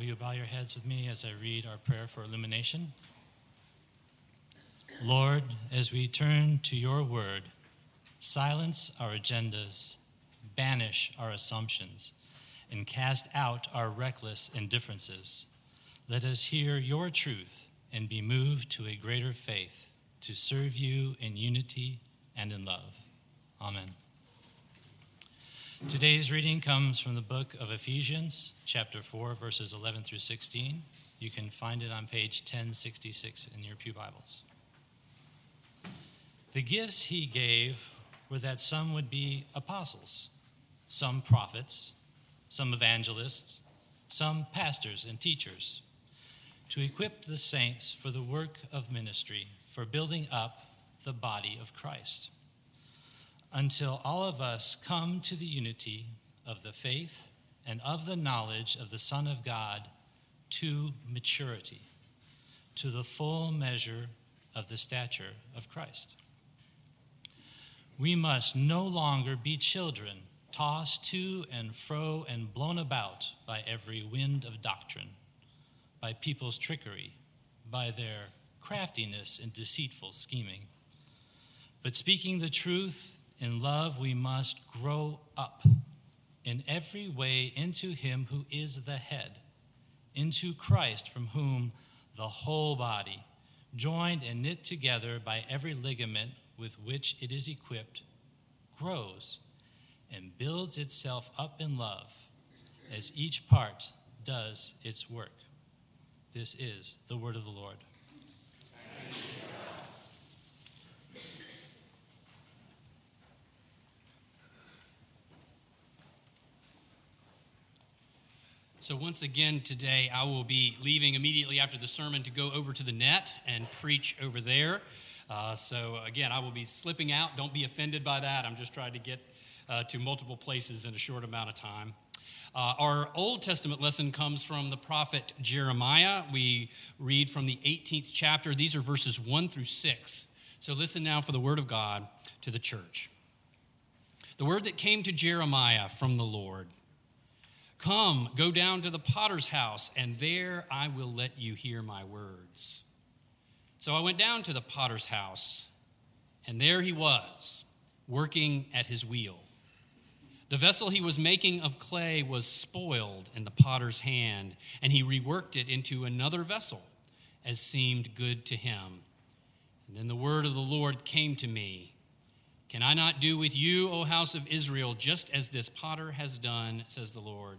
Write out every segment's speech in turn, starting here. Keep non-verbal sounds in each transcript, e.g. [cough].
Will you bow your heads with me as I read our prayer for illumination? Lord, as we turn to your word, silence our agendas, banish our assumptions, and cast out our reckless indifferences. Let us hear your truth and be moved to a greater faith to serve you in unity and in love. Amen. Today's reading comes from the book of Ephesians, chapter 4, verses 11 through 16. You can find it on page 1066 in your Pew Bibles. The gifts he gave were that some would be apostles, some prophets, some evangelists, some pastors and teachers, to equip the saints for the work of ministry, for building up the body of Christ until all of us come to the unity of the faith and of the knowledge of the Son of God to maturity, to the full measure of the stature of Christ. We must no longer be children, tossed to and fro and blown about by every wind of doctrine, by people's trickery, by their craftiness and deceitful scheming. But speaking the truth in love, we must grow up in every way into Him who is the head, into Christ, from whom the whole body, joined and knit together by every ligament with which it is equipped, grows and builds itself up in love as each part does its work. This is the word of the Lord. So, once again, today I will be leaving immediately after the sermon to go over to the net and preach over there. Uh, so, again, I will be slipping out. Don't be offended by that. I'm just trying to get uh, to multiple places in a short amount of time. Uh, our Old Testament lesson comes from the prophet Jeremiah. We read from the 18th chapter. These are verses 1 through 6. So, listen now for the word of God to the church. The word that came to Jeremiah from the Lord. Come, go down to the potter's house, and there I will let you hear my words. So I went down to the potter's house, and there he was, working at his wheel. The vessel he was making of clay was spoiled in the potter's hand, and he reworked it into another vessel as seemed good to him. And then the word of the Lord came to me Can I not do with you, O house of Israel, just as this potter has done, says the Lord?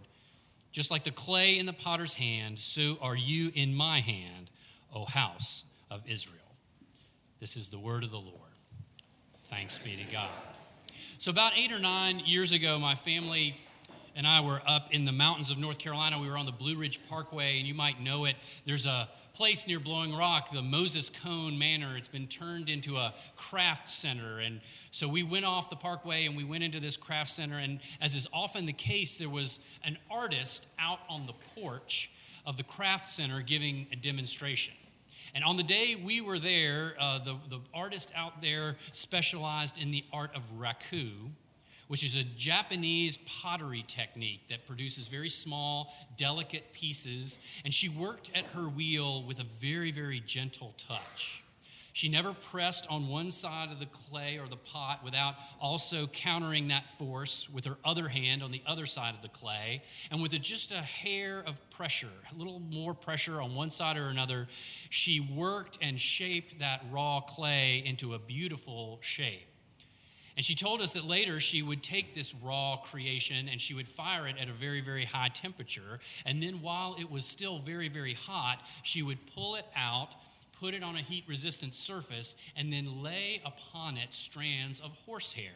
Just like the clay in the potter's hand, so are you in my hand, O house of Israel. This is the word of the Lord. Thanks be to God. So, about eight or nine years ago, my family and I were up in the mountains of North Carolina. We were on the Blue Ridge Parkway, and you might know it. There's a place near Blowing Rock, the Moses Cone Manor. It's been turned into a craft center. And so we went off the parkway and we went into this craft center. And as is often the case, there was an artist out on the porch of the craft center giving a demonstration. And on the day we were there, uh, the, the artist out there specialized in the art of raku, which is a Japanese pottery technique that produces very small, delicate pieces. And she worked at her wheel with a very, very gentle touch. She never pressed on one side of the clay or the pot without also countering that force with her other hand on the other side of the clay. And with a, just a hair of pressure, a little more pressure on one side or another, she worked and shaped that raw clay into a beautiful shape. And she told us that later she would take this raw creation and she would fire it at a very, very high temperature. And then while it was still very, very hot, she would pull it out, put it on a heat resistant surface, and then lay upon it strands of horsehair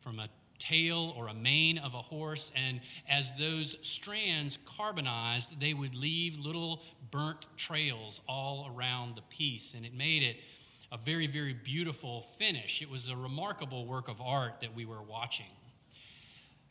from a tail or a mane of a horse. And as those strands carbonized, they would leave little burnt trails all around the piece. And it made it a very, very beautiful finish. It was a remarkable work of art that we were watching.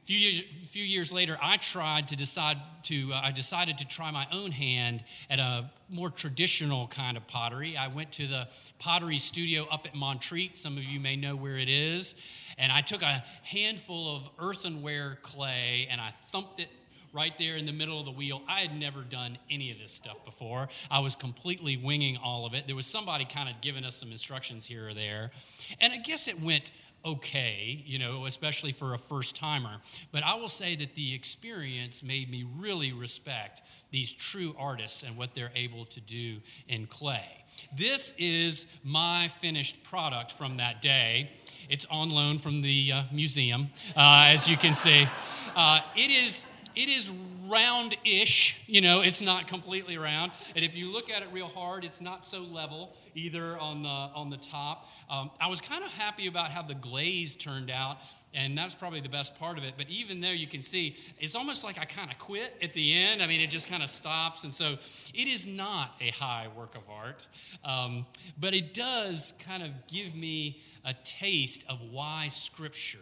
A few years, a few years later, I tried to decide to, uh, I decided to try my own hand at a more traditional kind of pottery. I went to the pottery studio up at Montreat. Some of you may know where it is. And I took a handful of earthenware clay and I thumped it right there in the middle of the wheel. I had never done any of this stuff before. I was completely winging all of it. There was somebody kind of giving us some instructions here or there. And I guess it went okay, you know, especially for a first timer. But I will say that the experience made me really respect these true artists and what they're able to do in clay. This is my finished product from that day. It's on loan from the uh, museum, uh, as you can see. Uh, it is it is round-ish you know it's not completely round and if you look at it real hard it's not so level either on the on the top um, i was kind of happy about how the glaze turned out and that's probably the best part of it. But even there, you can see it's almost like I kind of quit at the end. I mean, it just kind of stops. And so it is not a high work of art, um, but it does kind of give me a taste of why Scripture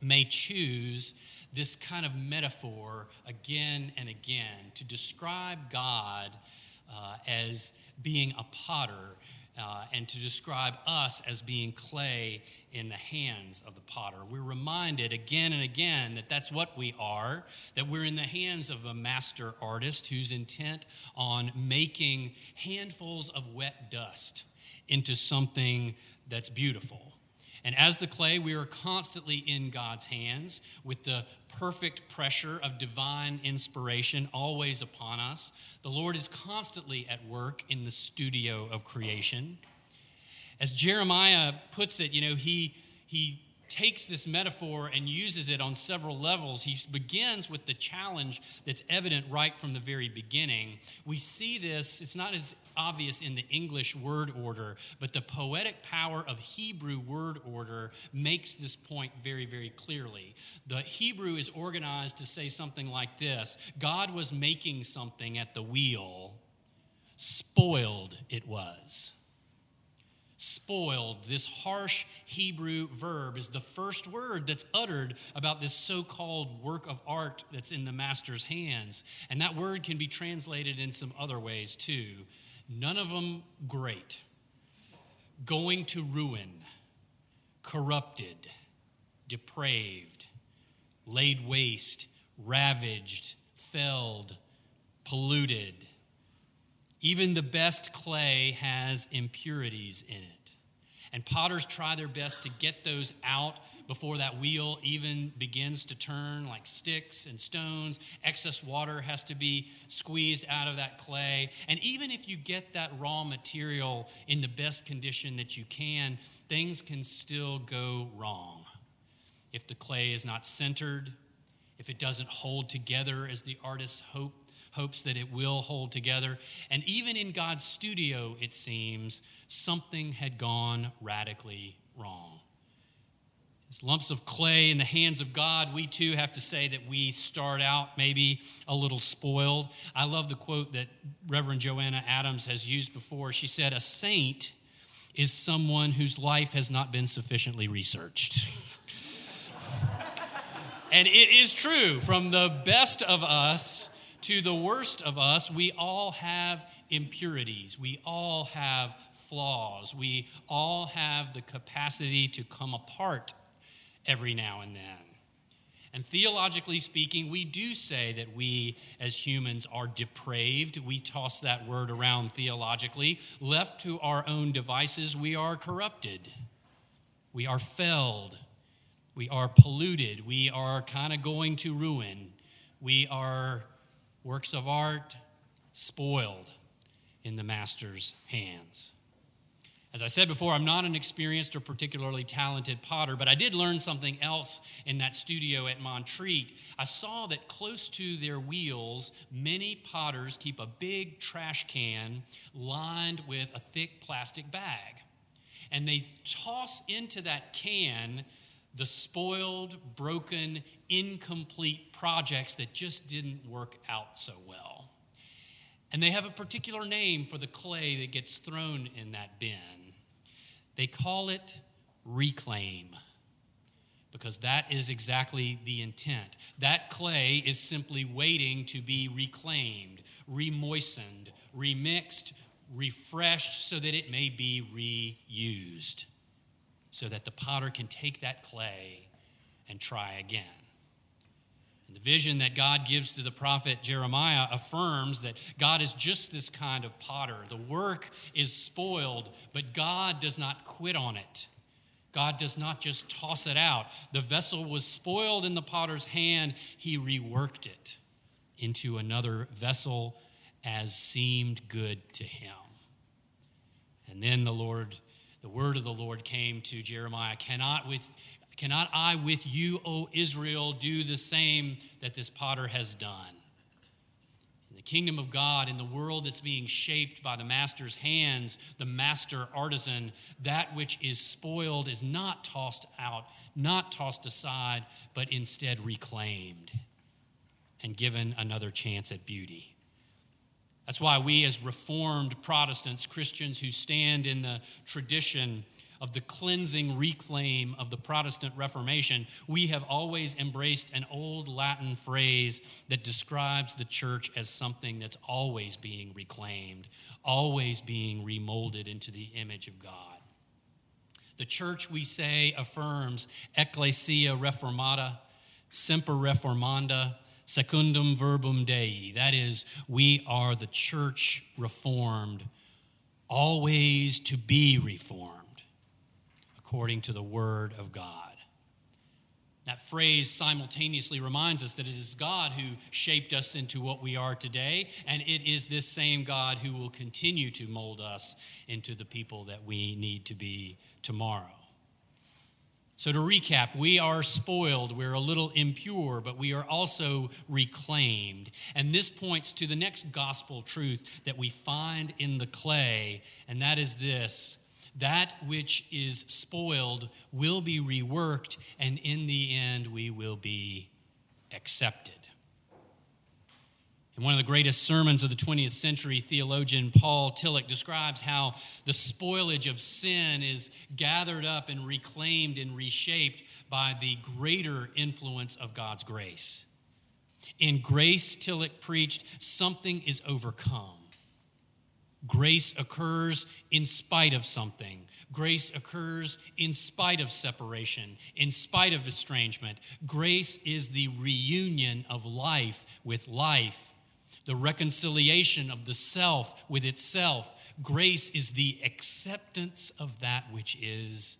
may choose this kind of metaphor again and again to describe God uh, as being a potter uh, and to describe us as being clay in the hands of the potter. We're reminded again and again that that's what we are, that we're in the hands of a master artist who's intent on making handfuls of wet dust into something that's beautiful. And as the clay, we are constantly in God's hands with the perfect pressure of divine inspiration always upon us. The Lord is constantly at work in the studio of creation. As Jeremiah puts it, you know, he, he takes this metaphor and uses it on several levels. He begins with the challenge that's evident right from the very beginning. We see this, it's not as obvious in the English word order, but the poetic power of Hebrew word order makes this point very, very clearly. The Hebrew is organized to say something like this God was making something at the wheel, spoiled it was spoiled. This harsh Hebrew verb is the first word that's uttered about this so called work of art that's in the master's hands. And that word can be translated in some other ways too. None of them great. Going to ruin, corrupted, depraved, laid waste, ravaged, felled, polluted even the best clay has impurities in it. And potters try their best to get those out before that wheel even begins to turn, like sticks and stones. Excess water has to be squeezed out of that clay. And even if you get that raw material in the best condition that you can, things can still go wrong. If the clay is not centered, if it doesn't hold together as the artist hoped, hopes that it will hold together. And even in God's studio, it seems, something had gone radically wrong. As lumps of clay in the hands of God, we too have to say that we start out maybe a little spoiled. I love the quote that Reverend Joanna Adams has used before. She said, A saint is someone whose life has not been sufficiently researched. [laughs] and it is true, from the best of us to the worst of us, we all have impurities. We all have flaws. We all have the capacity to come apart every now and then. And theologically speaking, we do say that we as humans are depraved. We toss that word around theologically. Left to our own devices, we are corrupted. We are felled. We are polluted. We are kind of going to ruin. We are works of art spoiled in the master's hands. As I said before, I'm not an experienced or particularly talented potter, but I did learn something else in that studio at Montreat. I saw that close to their wheels, many potters keep a big trash can lined with a thick plastic bag. And they toss into that can the spoiled, broken, incomplete projects that just didn't work out so well. And they have a particular name for the clay that gets thrown in that bin. They call it reclaim because that is exactly the intent. That clay is simply waiting to be reclaimed, remoistened, remixed, refreshed so that it may be reused so that the potter can take that clay and try again. The vision that God gives to the prophet Jeremiah affirms that God is just this kind of potter. The work is spoiled, but God does not quit on it. God does not just toss it out. The vessel was spoiled in the potter's hand, he reworked it into another vessel as seemed good to him. And then the Lord, the word of the Lord came to Jeremiah Cannot, with, cannot I with you, O Israel, do the same that this potter has done? In the kingdom of God, in the world that's being shaped by the master's hands, the master artisan, that which is spoiled is not tossed out, not tossed aside, but instead reclaimed and given another chance at beauty. That's why we, as Reformed Protestants, Christians who stand in the tradition of the cleansing reclaim of the Protestant Reformation, we have always embraced an old Latin phrase that describes the church as something that's always being reclaimed, always being remolded into the image of God. The church, we say, affirms Ecclesia Reformata, Semper Reformanda, secundum verbum Dei. That is, we are the church reformed, always to be reformed, according to the word of God. That phrase simultaneously reminds us that it is God who shaped us into what we are today, and it is this same God who will continue to mold us into the people that we need to be tomorrow. So, to recap, we are spoiled, we're a little impure, but we are also reclaimed. And this points to the next gospel truth that we find in the clay, and that is this that which is spoiled will be reworked, and in the end, we will be accepted. In one of the greatest sermons of the 20th century, theologian Paul Tillich describes how the spoilage of sin is gathered up and reclaimed and reshaped by the greater influence of God's grace. In grace, Tillich preached, something is overcome. Grace occurs in spite of something. Grace occurs in spite of separation, in spite of estrangement. Grace is the reunion of life with life the reconciliation of the self with itself. Grace is the acceptance of that which is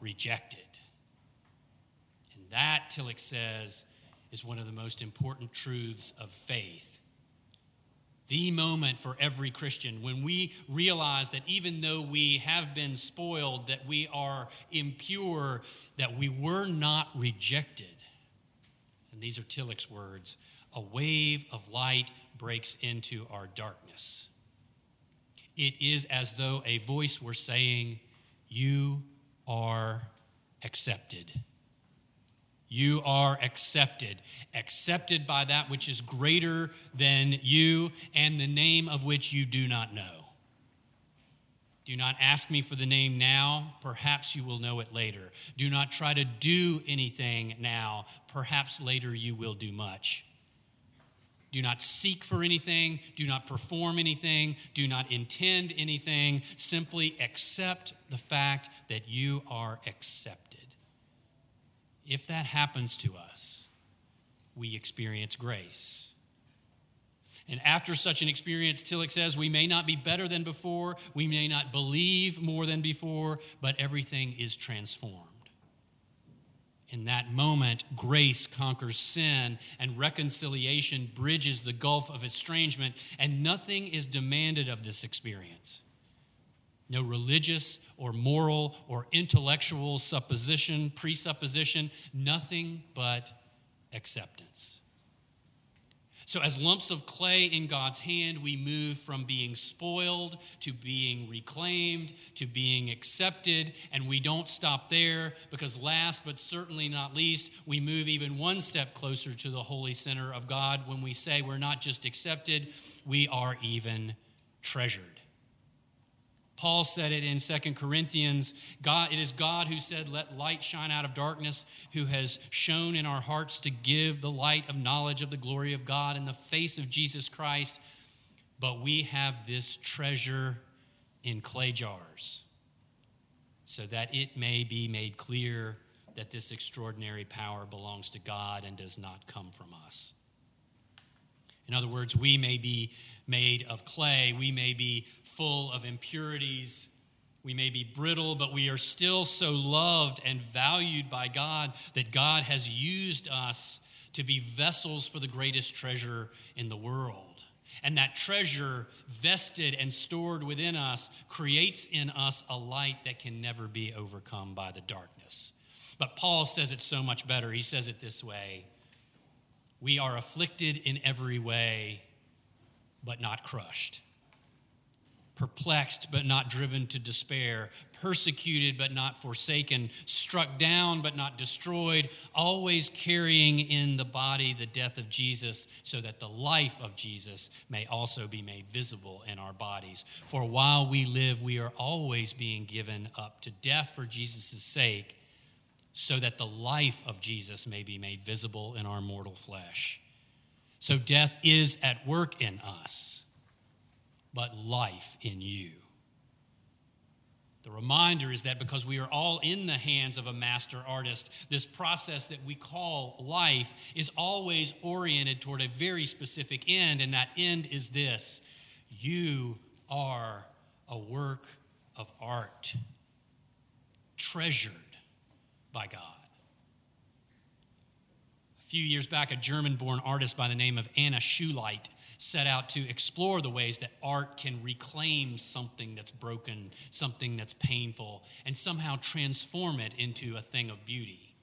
rejected. And that, Tillich says, is one of the most important truths of faith. The moment for every Christian when we realize that even though we have been spoiled, that we are impure, that we were not rejected. And these are Tillich's words a wave of light breaks into our darkness. It is as though a voice were saying, You are accepted. You are accepted, accepted by that which is greater than you and the name of which you do not know. Do not ask me for the name now, perhaps you will know it later. Do not try to do anything now, perhaps later you will do much. Do not seek for anything. Do not perform anything. Do not intend anything. Simply accept the fact that you are accepted. If that happens to us, we experience grace. And after such an experience, Tillich says, we may not be better than before, we may not believe more than before, but everything is transformed. In that moment, grace conquers sin and reconciliation bridges the gulf of estrangement, and nothing is demanded of this experience. No religious or moral or intellectual supposition, presupposition, nothing but acceptance. So, as lumps of clay in God's hand, we move from being spoiled to being reclaimed to being accepted. And we don't stop there because, last but certainly not least, we move even one step closer to the holy center of God when we say we're not just accepted, we are even treasured. Paul said it in Second Corinthians God, it is God who said, Let light shine out of darkness, who has shone in our hearts to give the light of knowledge of the glory of God in the face of Jesus Christ. But we have this treasure in clay jars, so that it may be made clear that this extraordinary power belongs to God and does not come from us. In other words, we may be made of clay, we may be full of impurities, we may be brittle, but we are still so loved and valued by God that God has used us to be vessels for the greatest treasure in the world. And that treasure, vested and stored within us, creates in us a light that can never be overcome by the darkness. But Paul says it so much better. He says it this way We are afflicted in every way, but not crushed. Perplexed but not driven to despair, persecuted but not forsaken, struck down but not destroyed, always carrying in the body the death of Jesus, so that the life of Jesus may also be made visible in our bodies. For while we live, we are always being given up to death for Jesus' sake, so that the life of Jesus may be made visible in our mortal flesh. So death is at work in us but life in you. The reminder is that because we are all in the hands of a master artist, this process that we call life is always oriented toward a very specific end, and that end is this you are a work of art, treasured by God. A few years back, a German born artist by the name of Anna Schuleit set out to explore the ways that art can reclaim something that's broken, something that's painful, and somehow transform it into a thing of beauty.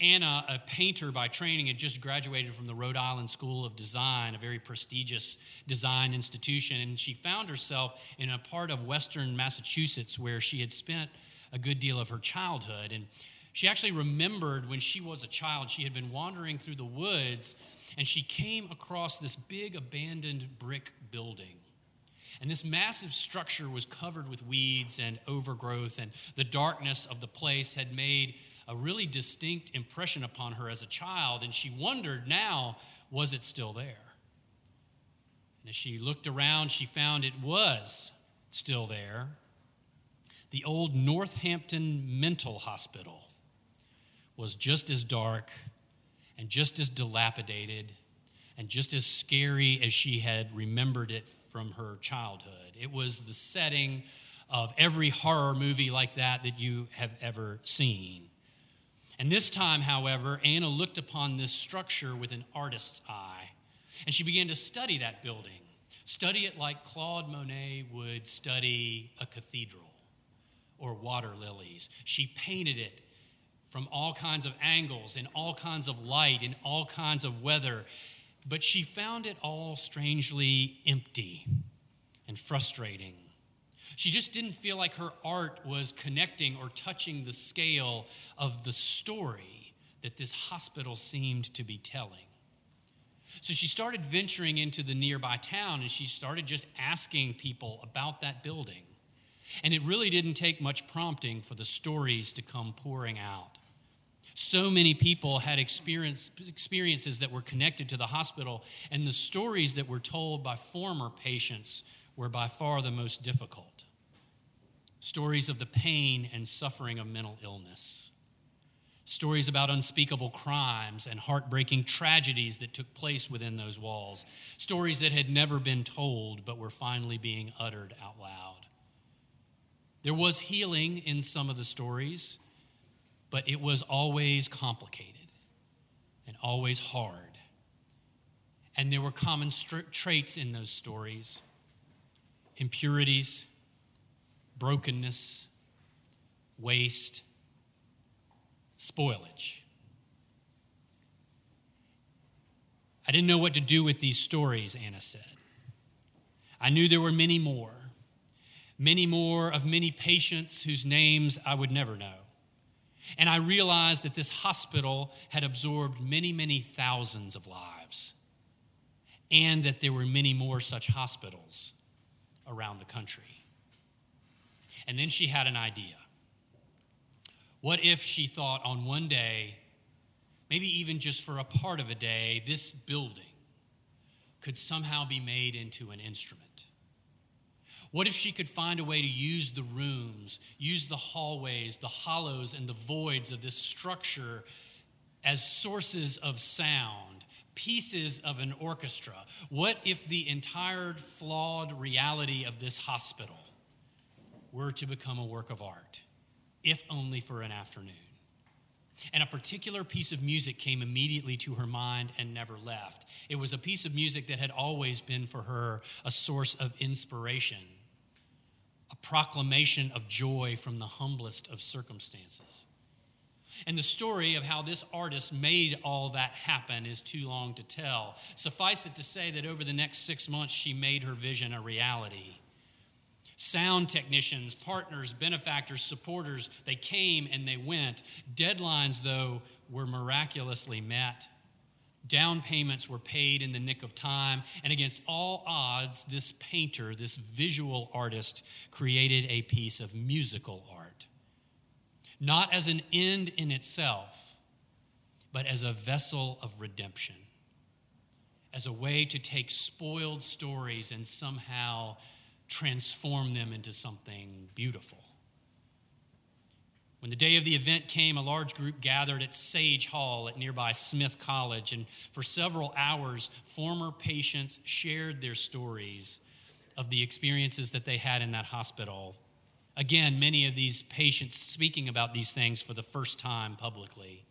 Anna, a painter by training, had just graduated from the Rhode Island School of Design, a very prestigious design institution, and she found herself in a part of western Massachusetts where she had spent a good deal of her childhood. And she actually remembered when she was a child, she had been wandering through the woods and she came across this big abandoned brick building. And this massive structure was covered with weeds and overgrowth, and the darkness of the place had made a really distinct impression upon her as a child, and she wondered now, was it still there? And as she looked around, she found it was still there. The old Northampton Mental Hospital was just as dark and just as dilapidated and just as scary as she had remembered it from her childhood. It was the setting of every horror movie like that that you have ever seen. And this time, however, Anna looked upon this structure with an artist's eye, and she began to study that building, study it like Claude Monet would study a cathedral or water lilies. She painted it from all kinds of angles, in all kinds of light, in all kinds of weather. But she found it all strangely empty and frustrating. She just didn't feel like her art was connecting or touching the scale of the story that this hospital seemed to be telling. So she started venturing into the nearby town and she started just asking people about that building. And it really didn't take much prompting for the stories to come pouring out. So many people had experience, experiences that were connected to the hospital, and the stories that were told by former patients were by far the most difficult. Stories of the pain and suffering of mental illness. Stories about unspeakable crimes and heartbreaking tragedies that took place within those walls. Stories that had never been told but were finally being uttered out loud. There was healing in some of the stories but it was always complicated and always hard. And there were common traits in those stories impurities, brokenness, waste, spoilage. I didn't know what to do with these stories, Anna said. I knew there were many more, many more of many patients whose names I would never know. And I realized that this hospital had absorbed many, many thousands of lives, and that there were many more such hospitals around the country. And then she had an idea. What if she thought on one day, maybe even just for a part of a day, this building could somehow be made into an instrument? What if she could find a way to use the rooms, use the hallways, the hollows, and the voids of this structure as sources of sound, pieces of an orchestra? What if the entire flawed reality of this hospital were to become a work of art, if only for an afternoon? And a particular piece of music came immediately to her mind and never left. It was a piece of music that had always been for her a source of inspiration a proclamation of joy from the humblest of circumstances. And the story of how this artist made all that happen is too long to tell. Suffice it to say that over the next six months, she made her vision a reality. Sound technicians, partners, benefactors, supporters, they came and they went. Deadlines, though, were miraculously met. Down payments were paid in the nick of time, and against all odds, this painter, this visual artist, created a piece of musical art. Not as an end in itself, but as a vessel of redemption, as a way to take spoiled stories and somehow transform them into something beautiful. When the day of the event came, a large group gathered at Sage Hall at nearby Smith College, and for several hours, former patients shared their stories of the experiences that they had in that hospital. Again, many of these patients speaking about these things for the first time publicly.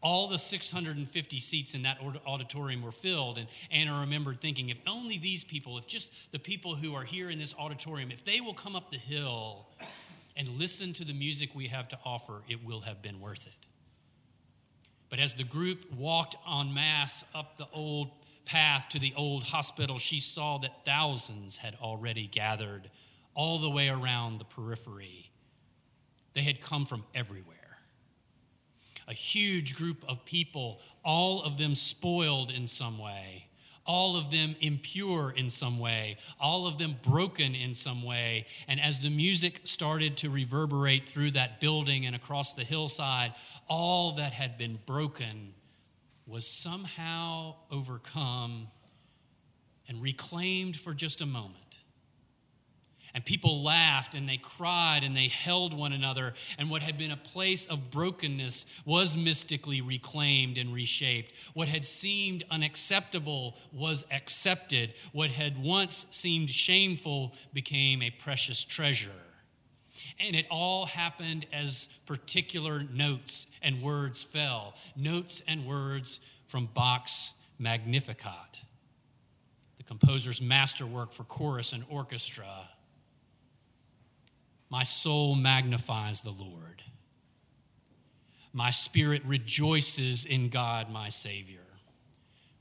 All the 650 seats in that auditorium were filled, and Anna remembered thinking, if only these people, if just the people who are here in this auditorium, if they will come up the hill and listen to the music we have to offer, it will have been worth it. But as the group walked en masse up the old path to the old hospital, she saw that thousands had already gathered all the way around the periphery. They had come from everywhere. A huge group of people, all of them spoiled in some way all of them impure in some way, all of them broken in some way. And as the music started to reverberate through that building and across the hillside, all that had been broken was somehow overcome and reclaimed for just a moment. And people laughed and they cried and they held one another. And what had been a place of brokenness was mystically reclaimed and reshaped. What had seemed unacceptable was accepted. What had once seemed shameful became a precious treasure. And it all happened as particular notes and words fell. Notes and words from Bach's Magnificat, the composer's masterwork for chorus and orchestra my soul magnifies the Lord. My spirit rejoices in God, my Savior,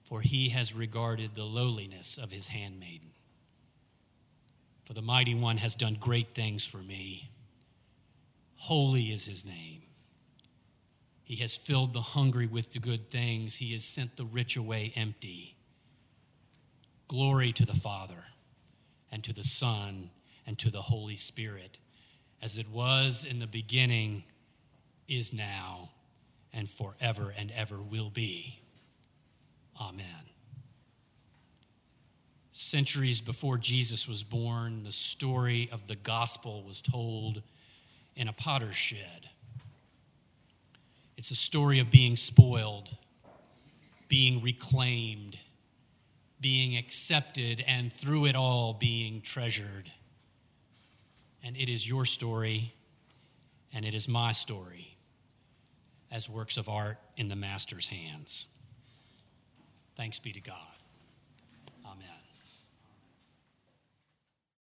for he has regarded the lowliness of his handmaiden. For the mighty one has done great things for me. Holy is his name. He has filled the hungry with the good things, he has sent the rich away empty. Glory to the Father, and to the Son, and to the Holy Spirit as it was in the beginning, is now, and forever and ever will be. Amen. Centuries before Jesus was born, the story of the gospel was told in a potter's shed. It's a story of being spoiled, being reclaimed, being accepted, and through it all being treasured and it is your story, and it is my story as works of art in the Master's hands. Thanks be to God.